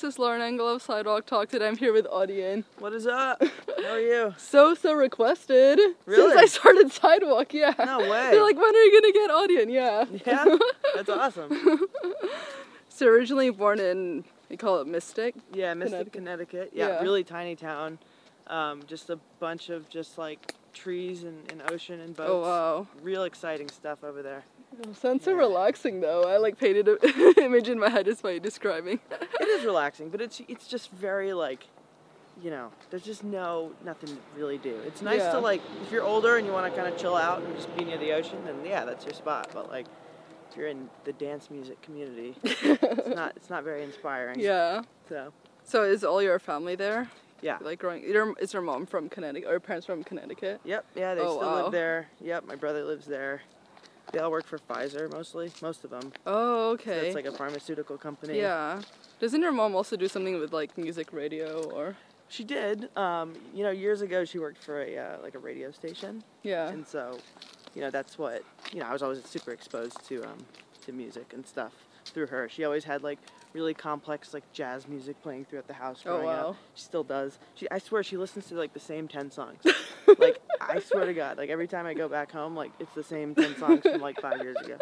This is Lauren Engel of Sidewalk Talk. Today I'm here with Audien. What is up? How are you? So so requested Really? since I started Sidewalk. Yeah. No way. They're like, when are you gonna get Audien? Yeah. Yeah, that's awesome. So originally born in, we call it Mystic. Yeah, Mystic, Connecticut. Connecticut. Yeah, Yeah. really tiny town. Um, just a bunch of just like trees and, and ocean and oh, boats. Oh wow. Real exciting stuff over there. Sounds so relaxing though. I like painted an image in my head just by describing. It is relaxing, but it's it's just very like, you know, there's just no nothing to really do. It's nice Yeah. to like if you're older and you want to kind of chill out and just be near the ocean, then yeah, that's your spot. But like, if you're in the dance music community, it's not it's not very inspiring. yeah. So So is all your family there? Yeah. Like growing, is your mom from Connecticut or your parents from Connecticut? Yep, yeah, they Oh, still wow. live there. Yep, my brother lives there. They all work for Pfizer mostly, most of them. Oh, So okay. it's like a pharmaceutical company. yeah. Doesn't your mom also do something with like music radio or? She did. Um, you know, years ago she worked for a uh, like a radio station, Yeah. and so, you know, that's what you know. I was always super exposed to um, to music and stuff through her. She always had like really complex like jazz music playing throughout the house. Oh, growing wow. Up. She still does. She, I swear, she listens to like the same ten songs. like I swear to God, like every time I go back home, like it's the same ten songs from like five years ago.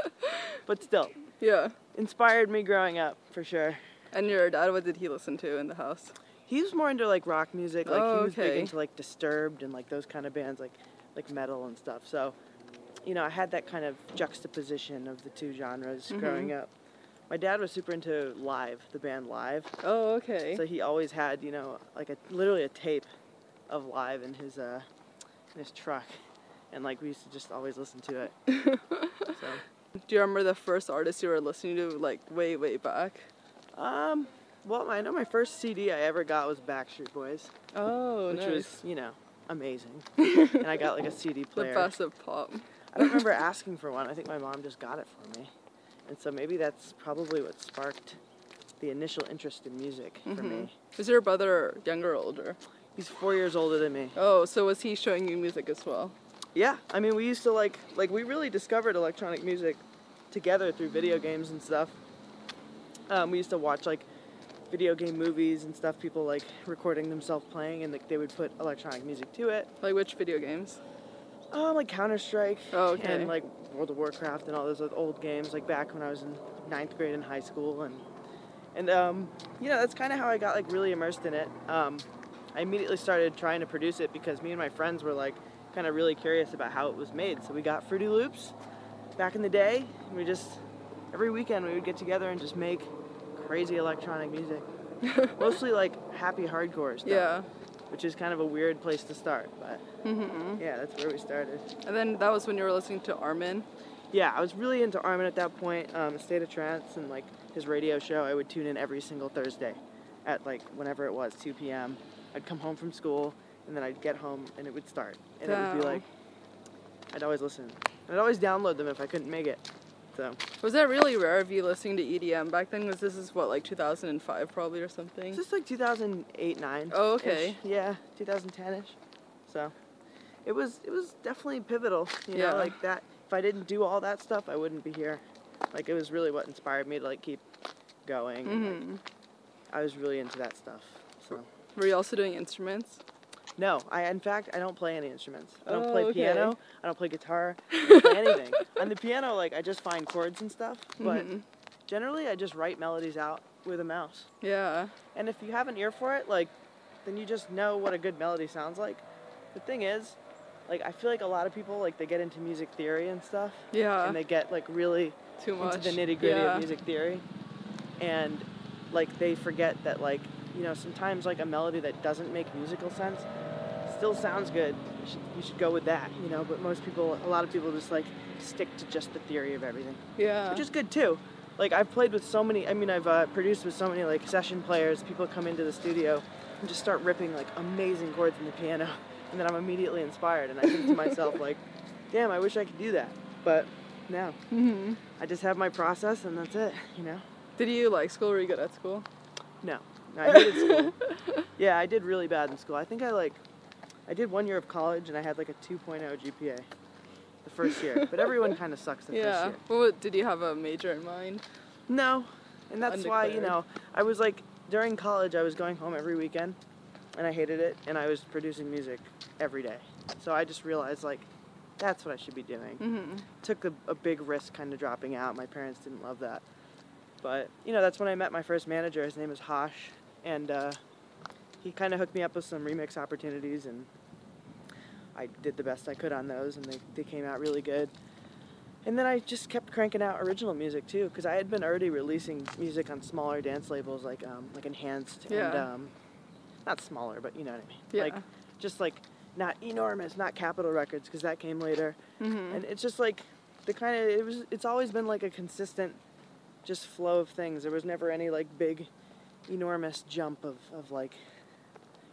But still, Yeah. inspired me growing up for sure. And your dad, what did he listen to in the house? He was more into like rock music. Like Oh, he was big okay. into like Disturbed and like those kind of bands, like like metal and stuff. So, you know, I had that kind of juxtaposition of the two genres Mhm. growing up. My dad was super into Live, the band Live. Oh, okay. So he always had, you know, like a literally a tape of Live in his uh in his truck, and like we used to just always listen to it. so, Do you remember the first artist you were listening to, like way, way back? um, well, I know my first CD I ever got was Backstreet Boys, Oh, which nice. was you know amazing, and I got like a CD player. the best of pop. I don't remember asking for one. I think my mom just got it for me, and so maybe that's probably what sparked the initial interest in music for Mhm. me. Is your brother younger or older? He's four years older than me. Oh, so was he showing you music as well? Yeah, I mean, we used to like like we really discovered electronic music together through video games and stuff. Um, we used to watch like video game movies and stuff. People like recording themselves playing, and like, they would put electronic music to it. Like which video games? Um, like Counter Strike Oh, okay. and like World of Warcraft and all those old games. Like back when I was in ninth grade in high school, and and um, you know that's kind of how I got like really immersed in it. Um, I immediately started trying to produce it because me and my friends were like kind of really curious about how it was made. So we got Fruity Loops back in the day. We just every weekend we would get together and just make crazy electronic music. Mostly like happy hardcore stuff, Yeah. Which is kind of a weird place to start, but hmm yeah, that's where we started. And then that was when you were listening to Armin. Yeah, I was really into Armin at that point. Um, State of Trance and like his radio show. I would tune in every single Thursday, at like whenever it was, 2 p.m. I'd come home from school and then I'd get home and it would start, and it would be like, I'd always listen. I'd always download them if I couldn't make it. Was that really rare of you listening to EDM back then? Was this is what like 2005 probably or something? just like 2008, 9. Oh, okay. Yeah, 2010ish. So it was it was definitely pivotal. You Yeah. know, like that. If I didn't do all that stuff, I wouldn't be here. Like it was really what inspired me to like keep going. and, like, mm-hmm. I was really into that stuff. So Were you also doing instruments? No, I in fact I don't play any instruments. I don't Oh, play okay. piano. I don't play guitar. I don't play anything. On the piano, like I just find chords and stuff. But Mhm. generally, I just write melodies out with a mouse. Yeah. And if you have an ear for it, like then you just know what a good melody sounds like. The thing is, like I feel like a lot of people like they get into music theory and stuff, Yeah. and they get like really Too much. into the nitty gritty yeah. of music theory, and like they forget that like you know sometimes like a melody that doesn't make musical sense still sounds good. You should, you should go with that, you know. But most people, a lot of people, just like stick to just the theory of everything, Yeah. which is good too. Like I've played with so many. I mean, I've uh, produced with so many like session players. People come into the studio and just start ripping like amazing chords in the piano, and then I'm immediately inspired, and I think to myself like, damn, I wish I could do that, but no, hmm I just have my process, and that's it, you know. Did you like school? Were you good at school? No, I hated school. Yeah, I did really bad in school. I think I like, I did one year of college, and I had like a 2.0 GPA the first year, but everyone kind of sucks the first yeah. Well, did you have a major in mind? No, and that's why you know I was like during college I was going home every weekend, and I hated it, and I was producing music every day. So I just realized like that's what I should be doing. Mm-hmm. Took a, a big risk kind of dropping out. My parents didn't love that, but you know that's when I met my first manager. His name is Hosh, and uh, he kind of hooked me up with some remix opportunities, and I did the best I could on those, and they, they came out really good. And then I just kept cranking out original music too, because I had been already releasing music on smaller dance labels like um, like Enhanced and um, not smaller, but you know what I mean. Yeah. Like just like not enormous, not Capitol Records, because that came later. Mm-hmm. And it's just like the kind of it was. It's always been like a consistent, just flow of things. There was never any like big, enormous jump of of like,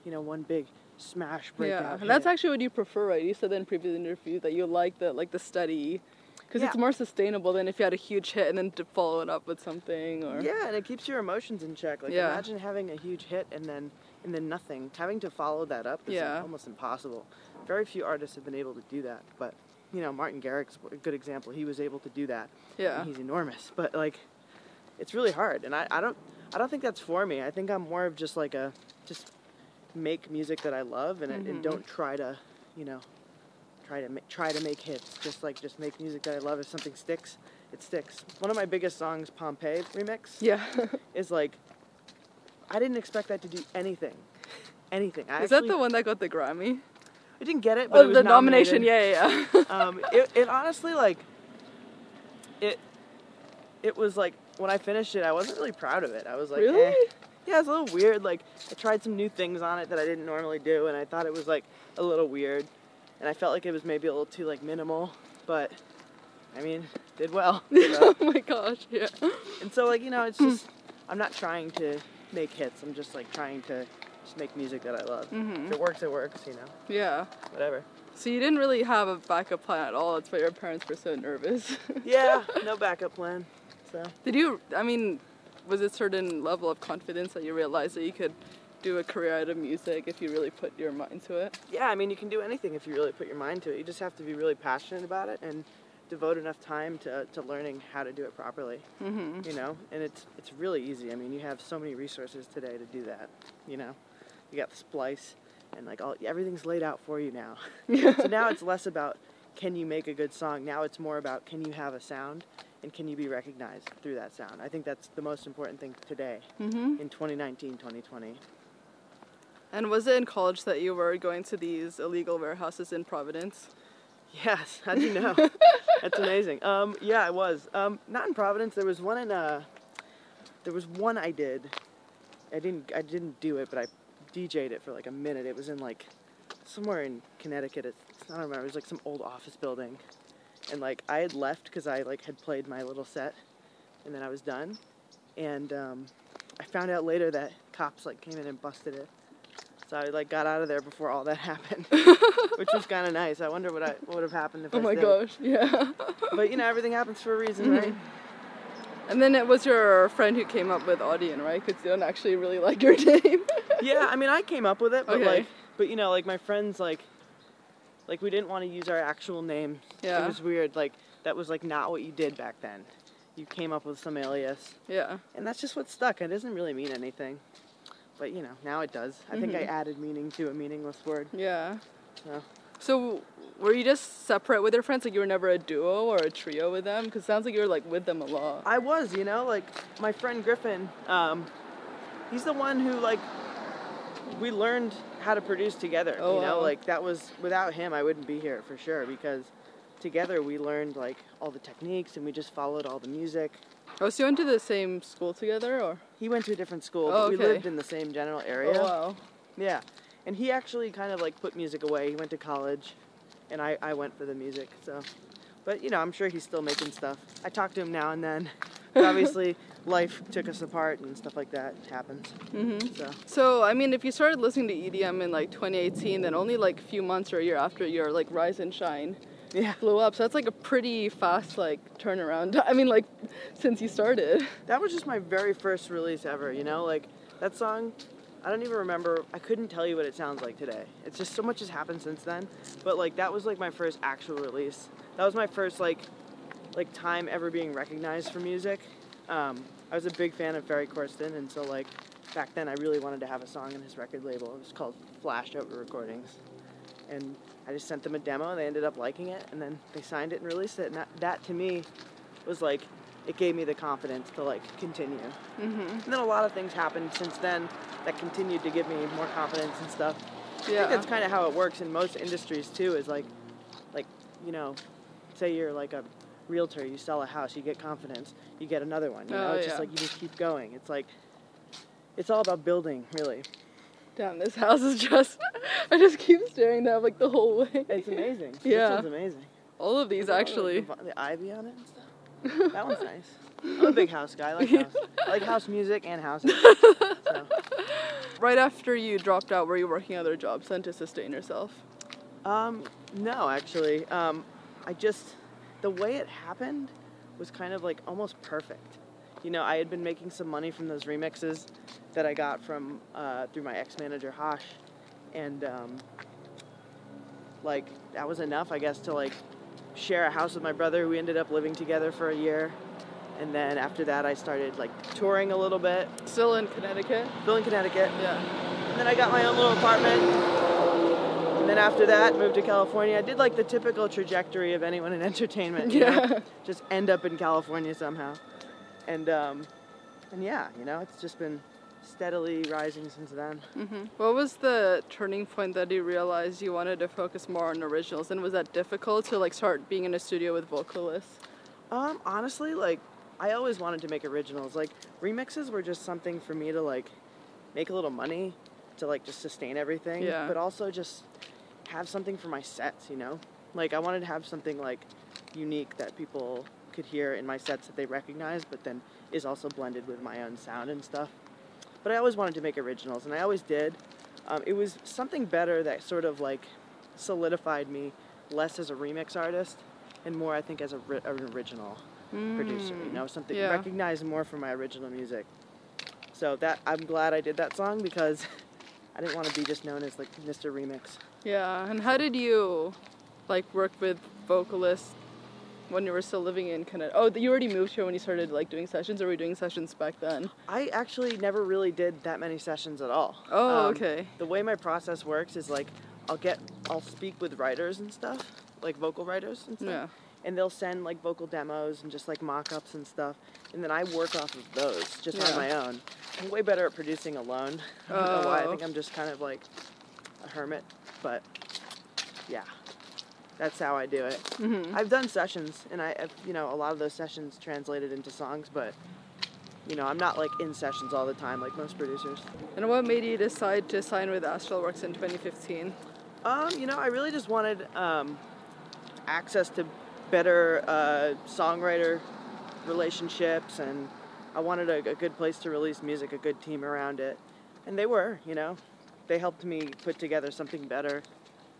you know, one big smash breakout. Yeah, and that's actually what you prefer, right? You said that in previous interviews that you like the like the steady, because it's more sustainable than if you had a huge hit and then to follow it up with something or. Yeah, and it keeps your emotions in check. Like Yeah. imagine having a huge hit and then and then nothing. Having to follow that up is Yeah. almost impossible. Very few artists have been able to do that. But you know, Martin Garrix's a good example. He was able to do that. Yeah. And he's enormous. But like, it's really hard. And I, I don't I don't think that's for me. I think I'm more of just like a just make music that I love and, and Mhm. don't try to, you know, try to make, try to make hits. Just like just make music that I love. If something sticks, it sticks. One of my biggest songs, Pompeii remix Yeah. is like I didn't expect that to do anything. Anything. I Is that the one that got the Grammy? I didn't get it, but Oh, it was the nomination. nominated. Yeah, yeah. yeah. Um, it, it honestly like it. It was like when I finished it, I wasn't really proud of it. I was like, really? eh. Yeah, it's a little weird. Like I tried some new things on it that I didn't normally do, and I thought it was like a little weird, and I felt like it was maybe a little too like minimal, but I mean, did well. so. oh my gosh. Yeah. And so, like, you know, it's just, I'm not trying to make hits. I'm just, like, trying to just make music that I love. Mhm. If it works, it works, you know, Yeah. whatever. So you didn't really have a backup plan at all. That's why your parents were so nervous. Yeah, no backup plan. So, Did you? I mean, was a certain level of confidence that you realized that you could do a career out of music if you really put your mind to it? yeah, I mean, you can do anything if you really put your mind to it. You just have to be really passionate about it and devote enough time to, to learning how to do it properly, Mm-hmm. you know? And it's, it's really easy. I mean, you have so many resources today to do that, you know? You got the splice and, like, all, everything's laid out for you now. so now it's less about can you make a good song. Now it's more about can you have a sound and can you be recognized through that sound. I think that's the most important thing today Mm-hmm. in 2019, 2020. And was it in college that you were going to these illegal warehouses in Providence? Yes, how do you know? that's amazing. Um, yeah, I was. Um, not in Providence. There was one in. Uh, there was one I did. I didn't. I didn't do it, but I DJ'd it for like a minute. It was in like somewhere in Connecticut. It's, I don't remember. It was like some old office building, and like I had left because I like had played my little set, and then I was done, and um, I found out later that cops like came in and busted it. So I like got out of there before all that happened, which was kind of nice. I wonder what I what would have happened if Oh I my stayed. gosh, yeah. But you know, everything happens for a reason, right? And then it was your friend who came up with Audien, right? Because you don't actually really like your name. yeah, I mean, I came up with it, but Okay. like, but you know, like my friends, like, like we didn't want to use our actual name. Yeah. It was weird. Like that was like not what you did back then. You came up with some alias, yeah. and that's just what stuck. It doesn't really mean anything, but you know, now it does. I think I Mhm. added meaning to a meaningless word. Yeah. So. So were you just separate with your friends? Like you were never a duo or a trio with them? Because it sounds like you were like with them a lot. I was, you know, like my friend Griffin. Um, he's the one who like we learned how to produce together. Oh, you know, wow. like that was without him, I wouldn't be here for sure because together we learned like all the techniques and we just followed all the music. Oh, so you went to the same school together, or? He went to a different school, Oh, but we lived in the same general area. Oh wow. Yeah, and he actually kind of like put music away. He went to college, and I, I went for the music. So, but you know, I'm sure he's still making stuff. I talk to him now and then, But obviously, life took us apart and stuff like that happens. Mhm. So So, I mean, if you started listening to EDM in like 2018, then only like a few months or a year after your like Rise and Shine yeah, blew up. So that's like a pretty fast like turnaround. I mean, like since you started. that was just my very first release ever. You know, like that song. I don't even remember. I couldn't tell you what it sounds like today. It's just so much has happened since then. But like that was like my first actual release. That was my first like like time ever being recognized for music. Um, I was a big fan of Ferry Corsten, and so like back then I really wanted to have a song on his record label. It was called Flashover Recordings, and I just sent them a demo, and they ended up liking it, and then they signed it and released it. And that, that to me was like it gave me the confidence to like continue. Mm-hmm. And then a lot of things happened since then that continued to give me more confidence and stuff. I think that's kind of how it works in most industries too. Is like, like you know, say you're like a realtor, you sell a house, you get confidence, you get another one. You know, Oh, it's just yeah. like you just keep going. It's like, it's all about building, really. Damn, this house is just. I just keep staring down like the whole way. It's amazing. Yeah. this one's amazing. All of these Look at all the- actually. the, the ivy on it and stuff. That one's nice. I'm a big house guy. I like house. I like house music and houses. So. Right after you dropped out, were you working other jobs then to sustain yourself? Um, no, actually. Um, I just the way it happened was kind of like almost perfect. You know, I had been making some money from those remixes that I got from uh, through my ex-manager Hosh, and um, like that was enough, I guess, to like share a house with my brother. We ended up living together for a year, and then after that, I started like touring a little bit, Still in Connecticut? still in Connecticut. Yeah. And then I got my own little apartment. And then after that, moved to California. I did like the typical trajectory of anyone in entertainment. You know? Yeah. Just end up in California somehow. And um, and yeah, you know, it's just been steadily rising since then. hmm What was the turning point that you realized you wanted to focus more on originals? And was that difficult to like start being in a studio with vocalists? Um, honestly, like I always wanted to make originals. Like remixes were just something for me to like make a little money to like just sustain everything. Yeah. But also just have something for my sets, you know? Like I wanted to have something like unique that people could hear in my sets that they recognize, but then is also blended with my own sound and stuff. But I always wanted to make originals, and I always did. Um, it was something better that sort of like solidified me less as a remix artist and more, I think, as a ri- an original producer. You know, something Mm, yeah. recognized more for my original music. So that I'm glad I did that song because I didn't want to be just known as like Mr. Remix. Yeah. And how did you like work with vocalists when you were still living in Connecticut? Oh, you already moved here when you started like doing sessions, or were you doing sessions back then? I actually never really did that many sessions at all. Oh, Um, okay. The way my process works is like I'll get I'll speak with writers and stuff, like vocal writers and stuff. Yeah. And they'll send like vocal demos and just like mock-ups and stuff, and then I work off of those just Yeah. on my own. I'm way better at producing alone. I don't know why. I Oh. think I'm just kind of like a hermit, but yeah, that's how I do it. hmm I've done sessions, and I, you know, a lot of those sessions translated into songs, but you know, I'm not like in sessions all the time like most producers. And what made you decide to sign with Astralwerks in 2015? Um, you know, I really just wanted um, access to better uh, songwriter relationships, and I wanted a, a good place to release music, a good team around it, and they were. You know, they helped me put together something better,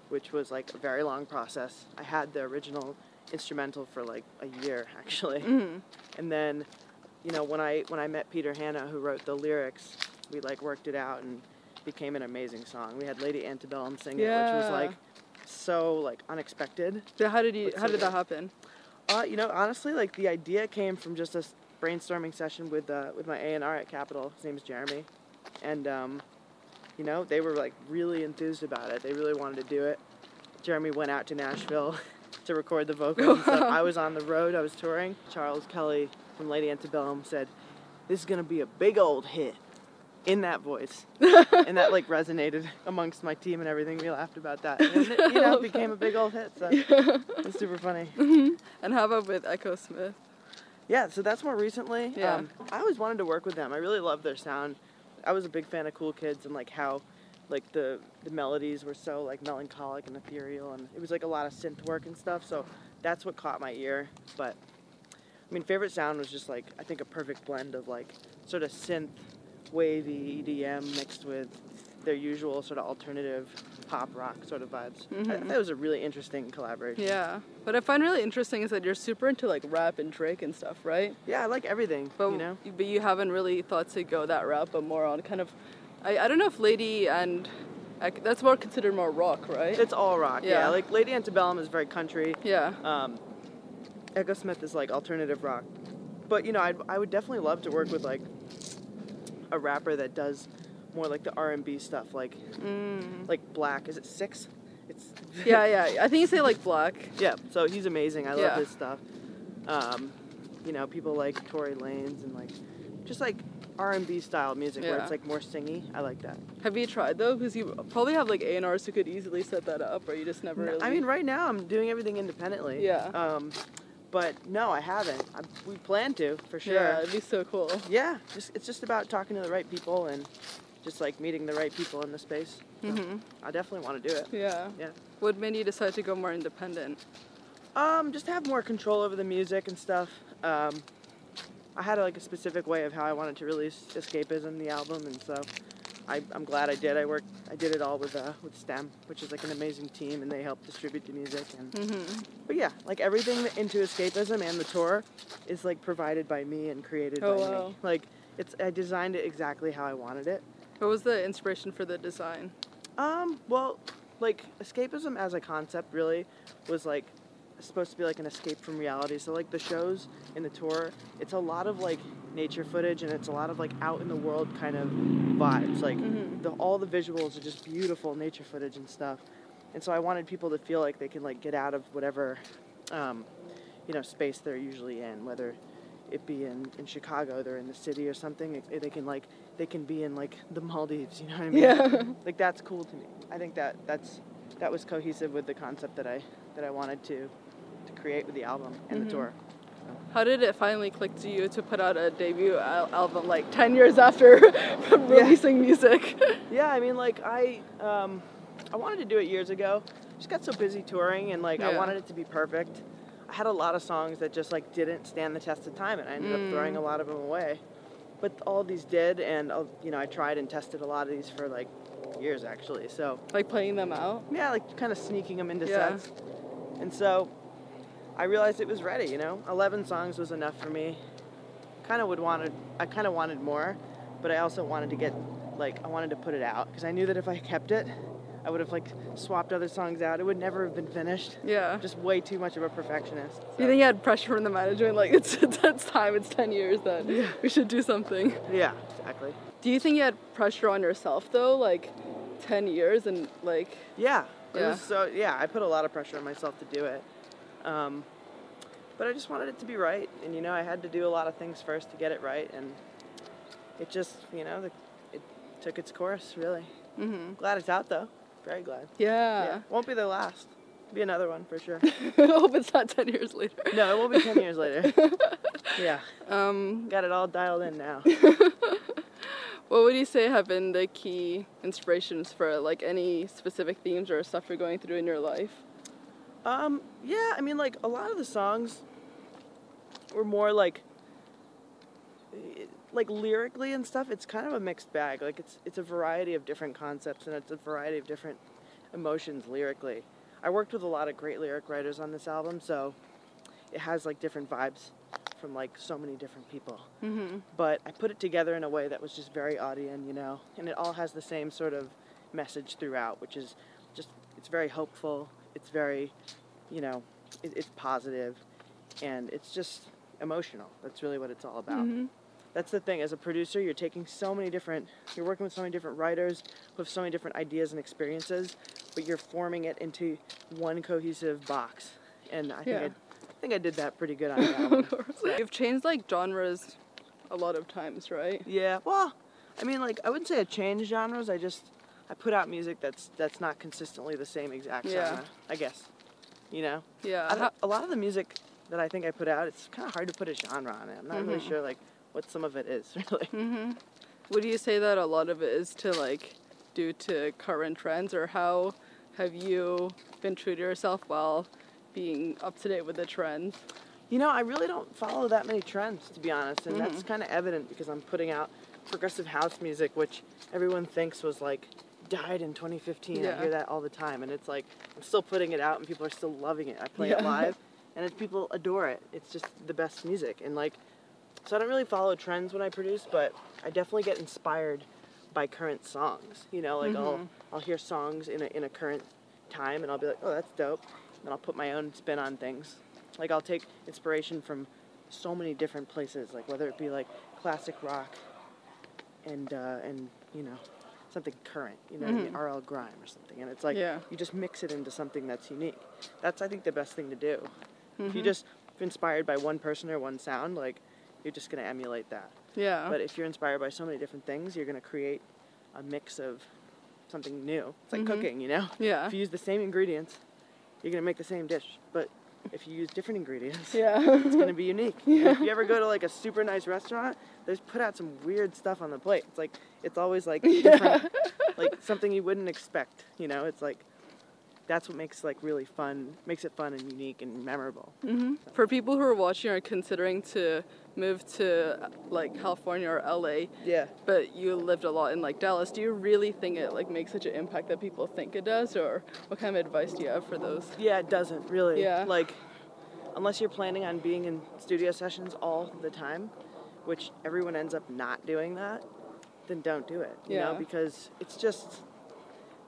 which was like a very long process. I had the original instrumental for like a year actually, hmm and then, you know, when I when I met Peter Hanna, who wrote the lyrics, we like worked it out and became an amazing song. We had Lady Antebellum sing it, which was like so like unexpected. So how did you? How so did that happen? Uh, you know, honestly, like the idea came from just a brainstorming session with uh, with my A and R at Capitol. His name is Jeremy, and um, you know, they were like really enthused about it. They really wanted to do it. Jeremy went out to Nashville to record the vocals. stuff. I was on the road. I was touring. Charles Kelly from Lady Antebellum said, "This is gonna be a big old hit." In that voice, and that like resonated amongst my team and everything. We laughed about that, and it, you know, it became a big old hit. So it's super funny. And how about with Echosmith? Yeah, so that's more recently. Yeah. Um, I always wanted to work with them. I really love their sound. I was a big fan of Cool Kids and like how like the the melodies were so like melancholic and ethereal and it was like a lot of synth work and stuff. So that's what caught my ear. But I mean, favorite sound was just like I think a perfect blend of like sort of synth, wavy EDM mixed with their usual sort of alternative pop rock sort of vibes. I Mhm. thought it was a really interesting collaboration. Yeah. What I find really interesting is that you're super into like rap and Drake and stuff, right? Yeah, I like everything. But you know. but you haven't really thought to go that route, but more on kind of. I, I don't know if Lady and like, that's more considered more rock, right? It's all rock. Yeah. Yeah. Like Lady Antebellum is very country. yeah. Um, Echosmith is like alternative rock. But you know, I'd, I would definitely love to work with like a rapper that does more like the R&B stuff, like Mm. like Black. Is it Six? It's Yeah, yeah. I think you say like black. yeah. So he's amazing. I love Yeah. his stuff. Um, you know, people like Tory Lanez and like just like R&B style music where it's like more singy. I like that. Have you tried though? Because you probably have like A and R's who could easily set that up, or you just never. No, Really... I mean, right now I'm doing everything independently. Yeah. Um, but no, I haven't. I, we plan to for sure. Yeah, it'd be so cool. Yeah, just it's just about talking to the right people and just like meeting the right people in the space. So hmm I definitely want to do it. Yeah. Yeah. What made you decide to go more independent? Um, just have more control over the music and stuff. Um, I had like a specific way of how I wanted to release Escapism, the album, and so I, I'm glad I did. I worked, I did it all with uh, with STEM, which is like an amazing team, and they help distribute the music. And hmm but yeah, like everything into Escapism and the tour is like provided by me and created Oh, by wow. me. Like it's I designed it exactly how I wanted it. What was the inspiration for the design? Um, well, like escapism as a concept really was like supposed to be like an escape from reality. So like the shows in the tour, it's a lot of like nature footage and it's a lot of like out in the world kind of vibes. Like Mhm. the all the visuals are just beautiful nature footage and stuff. And so I wanted people to feel like they can like get out of whatever um, you know, space they're usually in, whether it be in, in Chicago, they're in the city or something. It, they can like they can be in like the Maldives, you know what I mean? Yeah. like that's cool to me. I think that that's that was cohesive with the concept that I that I wanted to to create with the album and Mhm. the tour. How did it finally click to you to put out a debut al- album like 10 years after releasing music? Yeah, I mean like I um I wanted to do it years ago. Just got so busy touring and like I wanted it to be perfect. I had a lot of songs that just like didn't stand the test of time and I ended Mm. up throwing a lot of them away. But all these did and uh, you know, I tried and tested a lot of these for like years actually. So like playing them out? Yeah, like kind of sneaking them into Yeah. sets. And so I realized it was ready, you know? 11 songs was enough for me. Kind of would wanted I kind of wanted more, but I also wanted to get like I wanted to put it out because I knew that if I kept it, I would have like swapped other songs out. It would never have been finished. Yeah. Just way too much of a perfectionist. Do you think you had pressure from the management? Like, it's, it's time, it's 10 years that we should do something. Yeah, exactly. Do you think you had pressure on yourself though? Like, 10 years and like, Yeah. It Yeah. was so yeah, I put a lot of pressure on myself to do it. Um, but I just wanted it to be right, and you know, I had to do a lot of things first to get it right, and it just, you know, the, it took its course. Really hmm glad it's out though. Very glad. yeah. won't be the last. Be another one for sure. I hope it's not 10 years later. no, it won't be ten years later. yeah, Um, got it all dialed in now. what would you say have been the key inspirations for like any specific themes or stuff you're going through in your life? Um, yeah, I mean, like a lot of the songs were more like, eh, like lyrically and stuff. It's kind of a mixed bag. Like it's it's a variety of different concepts and it's a variety of different emotions lyrically. I worked with a lot of great lyric writers on this album, so it has like different vibes from like so many different people. Mm-hmm. But I put it together in a way that was just very Audien, you know, and it all has the same sort of message throughout, which is just it's very hopeful. It's very, you know, it, it's positive, and it's just emotional. That's really what it's all about. Mhm. That's the thing. As a producer, you're taking so many different, you're working with so many different writers who have so many different ideas and experiences, but you're forming it into one cohesive box. And I think Yeah. I, I think I did that pretty good on the album. You've changed like genres a lot of times, right? Yeah, well, I mean, like I wouldn't say I changed genres. I just I put out music that's that's not consistently the same exact Yeah. genre. I guess, you know. Yeah. A lot of the music that I think I put out, it's kind of hard to put a genre on it. I'm not really Mhm. sure like what some of it is really. hmm Would you say that a lot of it is to like due to current trends, or how have you been true to yourself while being up to date with the trends? You know, I really don't follow that many trends, to be honest, and that's Mhm. kind of evident because I'm putting out progressive house music, which everyone thinks was like died in 2015. I hear that all the time, and it's like I'm still putting it out, and people are still loving it. I play it live, and it's, people adore it. It's just the best music, and like, so I don't really follow trends when I produce, but I definitely get inspired by current songs. You know, like I'll Mhm. I'll hear songs in a in a current time, and I'll be like, oh, that's dope. And I'll put my own spin on things. Like I'll take inspiration from so many different places, like whether it be like classic rock and uh, and you know something current, you know, Mhm. RL grime or something, and it's like Yeah. you just mix it into something that's unique. That's I think the best thing to do. If you Mhm. just inspired by one person or one sound, like you're just gonna emulate that. Yeah. But if you're inspired by so many different things, you're gonna create a mix of something new. It's like Mhm. cooking, you know. yeah. If you use the same ingredients, you're gonna make the same dish. But if you use different ingredients, Yeah. it's gonna be unique. Yeah. If you ever go to like a super nice restaurant, they just put out some weird stuff on the plate. It's like it's always like Yeah. different, like something you wouldn't expect. You know, it's like that's what makes like really fun, makes it fun and unique and memorable. hmm For people who are watching or considering to move to like California or LA, Yeah. but you lived a lot in like Dallas, do you really think it like makes such an impact that people think it does, or what kind of advice do you have for those? Yeah, it doesn't really. Yeah. Like, unless you're planning on being in studio sessions all the time, which everyone ends up not doing that, then don't do it. You know, Yeah. because it's just,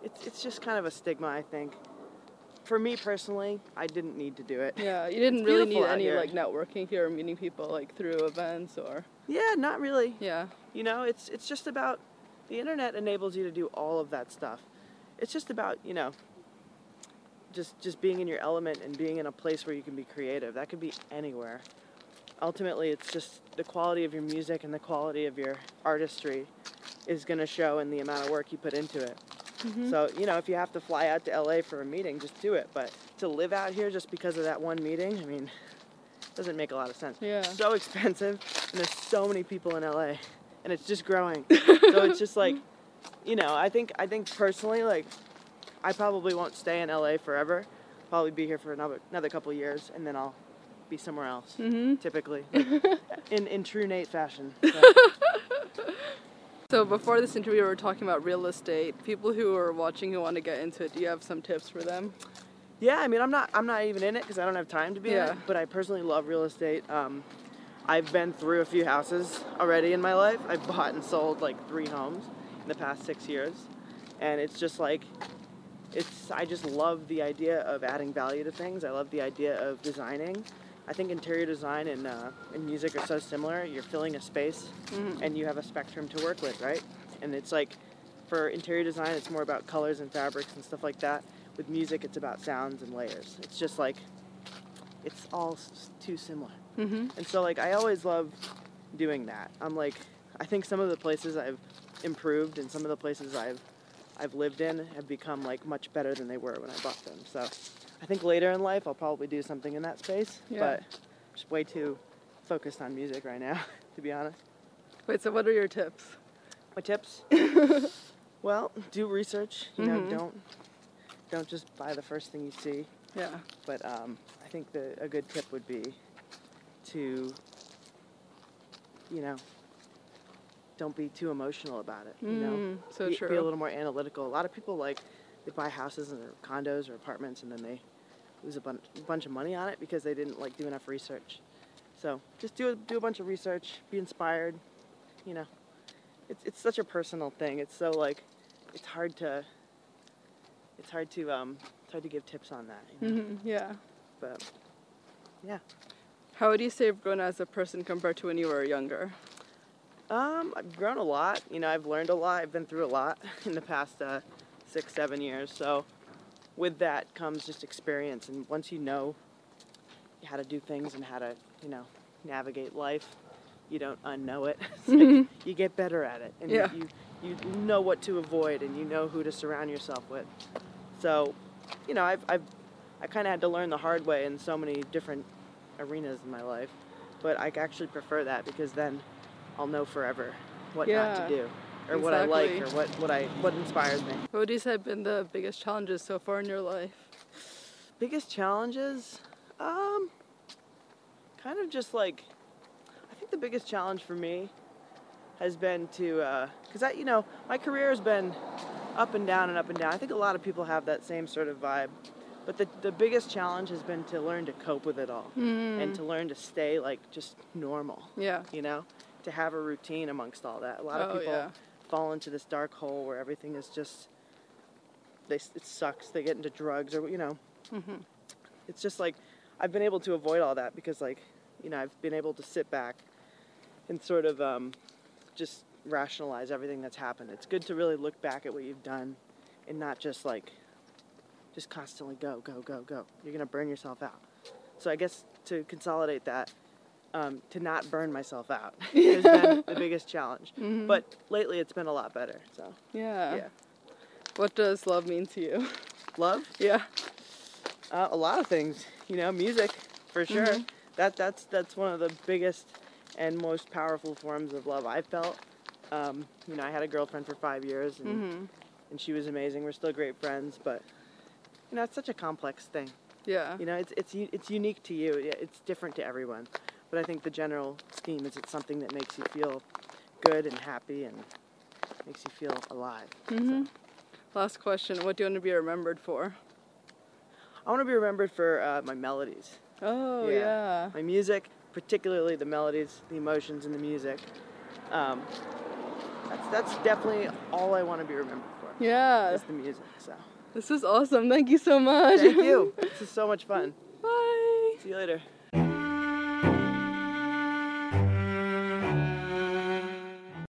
it's it's just kind of a stigma. I think. For me personally, I didn't need to do it. Yeah, you didn't It's really need any here. like networking here or meeting people like through events or Yeah, not really. yeah. You know, it's it's just about the internet enables you to do all of that stuff. It's just about, you know, just just being in your element and being in a place where you can be creative. That could be anywhere. Ultimately, it's just the quality of your music and the quality of your artistry is going to show in the amount of work you put into it. Mhm. So, you know, if you have to fly out to LA for a meeting, just do it. But to live out here just because of that one meeting, I mean, doesn't make a lot of sense Yeah. so expensive and there's so many people in LA and it's just growing. so it's just like, you know, I think I think personally like I probably won't stay in LA forever. Probably be here for another another couple years and then I'll be somewhere else. Mhm. Typically, like, in in true Nate fashion. So, So before this interview, we were talking about real estate. People who are watching who want to get into it, do you have some tips for them? yeah, I mean, I'm not I'm not even in it because I don't have time to be in Yeah. it. But I personally love real estate. Um, I've been through a few houses already in my life. I've bought and sold like three homes in the past six years, and it's just like, it's I just love the idea of adding value to things. I love the idea of designing. I think interior design and uh, and music are so similar. You're filling a space, Mhm. and you have a spectrum to work with, right? And it's like, for interior design, it's more about colors and fabrics and stuff like that. With music, it's about sounds and layers. It's just like, it's all s- too similar. Mhm. And so like I always love doing that. I'm like I think some of the places I've improved and some of the places I've I've lived in have become like much better than they were when I bought them. So I think later in life I'll probably do something in that space, Yeah. but just way too focused on music right now, to be honest. Wait, so what are your tips? My tips? well, do research, you know, Mhm. don't don't just buy the first thing you see. Yeah. But um, I think the, a good tip would be to, you know, don't be too emotional about it. You know, Mm, so be, true. be a little more analytical. A lot of people like they buy houses and condos or apartments, and then they lose a bunch, bunch of money on it because they didn't like do enough research. So just do a, do a bunch of research, be inspired. You know, it's it's such a personal thing. It's so like, it's hard to. It's hard to um, it's hard to give tips on that. You know? Mhm, Yeah. But yeah, How would you say you've grown as a person compared to when you were younger? um, I've grown a lot. You know, I've learned a lot. I've been through a lot in the past uh, six, seven years. So with that comes just experience, and once you know how to do things and how to, you know, navigate life, you don't unknow it. Like mm-hmm. you get better at it, and Yeah. you you know what to avoid, and you know who to surround yourself with. So, you know, I've I've I kind of had to learn the hard way in so many different arenas in my life, but I actually prefer that because then I'll know forever what not to do, or what I like, or what what I what inspires me. What you have been the biggest challenges so far in your life? Biggest challenges, um, kind of just like, I think the biggest challenge for me has been to, because I, you know, my career has been up and down and up and down. I think a lot of people have that same sort of vibe. But the, the biggest challenge has been to learn to cope with it all and to learn to stay like just normal, Yeah. you know, to have a routine amongst all that. A lot of Oh, people yeah. Fall into this dark hole where everything is just they it sucks. They get into drugs or, you know, Mm-hmm. it's just like I've been able to avoid all that because like you know I've been able to sit back and sort of um, just rationalize everything that's happened. It's good to really look back at what you've done and not just like just constantly go go go go. You're gonna burn yourself out. So I guess to consolidate that. Um, to not burn myself out has been the biggest challenge. But lately it's been a lot better. So Yeah. yeah, What does love mean to you? love. yeah. Uh, a lot of things, you know, music for sure. Mm-hmm. That that's that's one of the biggest and most powerful forms of love I've felt. Um, you know, I had a girlfriend for five years, and Mm-hmm. and she was amazing. We're still great friends, but you know, it's such a complex thing. Yeah. You know, it's it's it's unique to you. It's different to everyone. But I think the general scheme is it's something that makes you feel good and happy and makes you feel alive. Mm-hmm. Last question. What do you want to be remembered for? I want to be remembered for uh, my melodies. Oh, Yeah. yeah. my music, particularly the melodies, the emotions in the music. Um, that's that's definitely all I want to be remembered for. Yeah. Is the music. So This was awesome. Thank you so much. thank you. this is so much fun. Bye. See you later.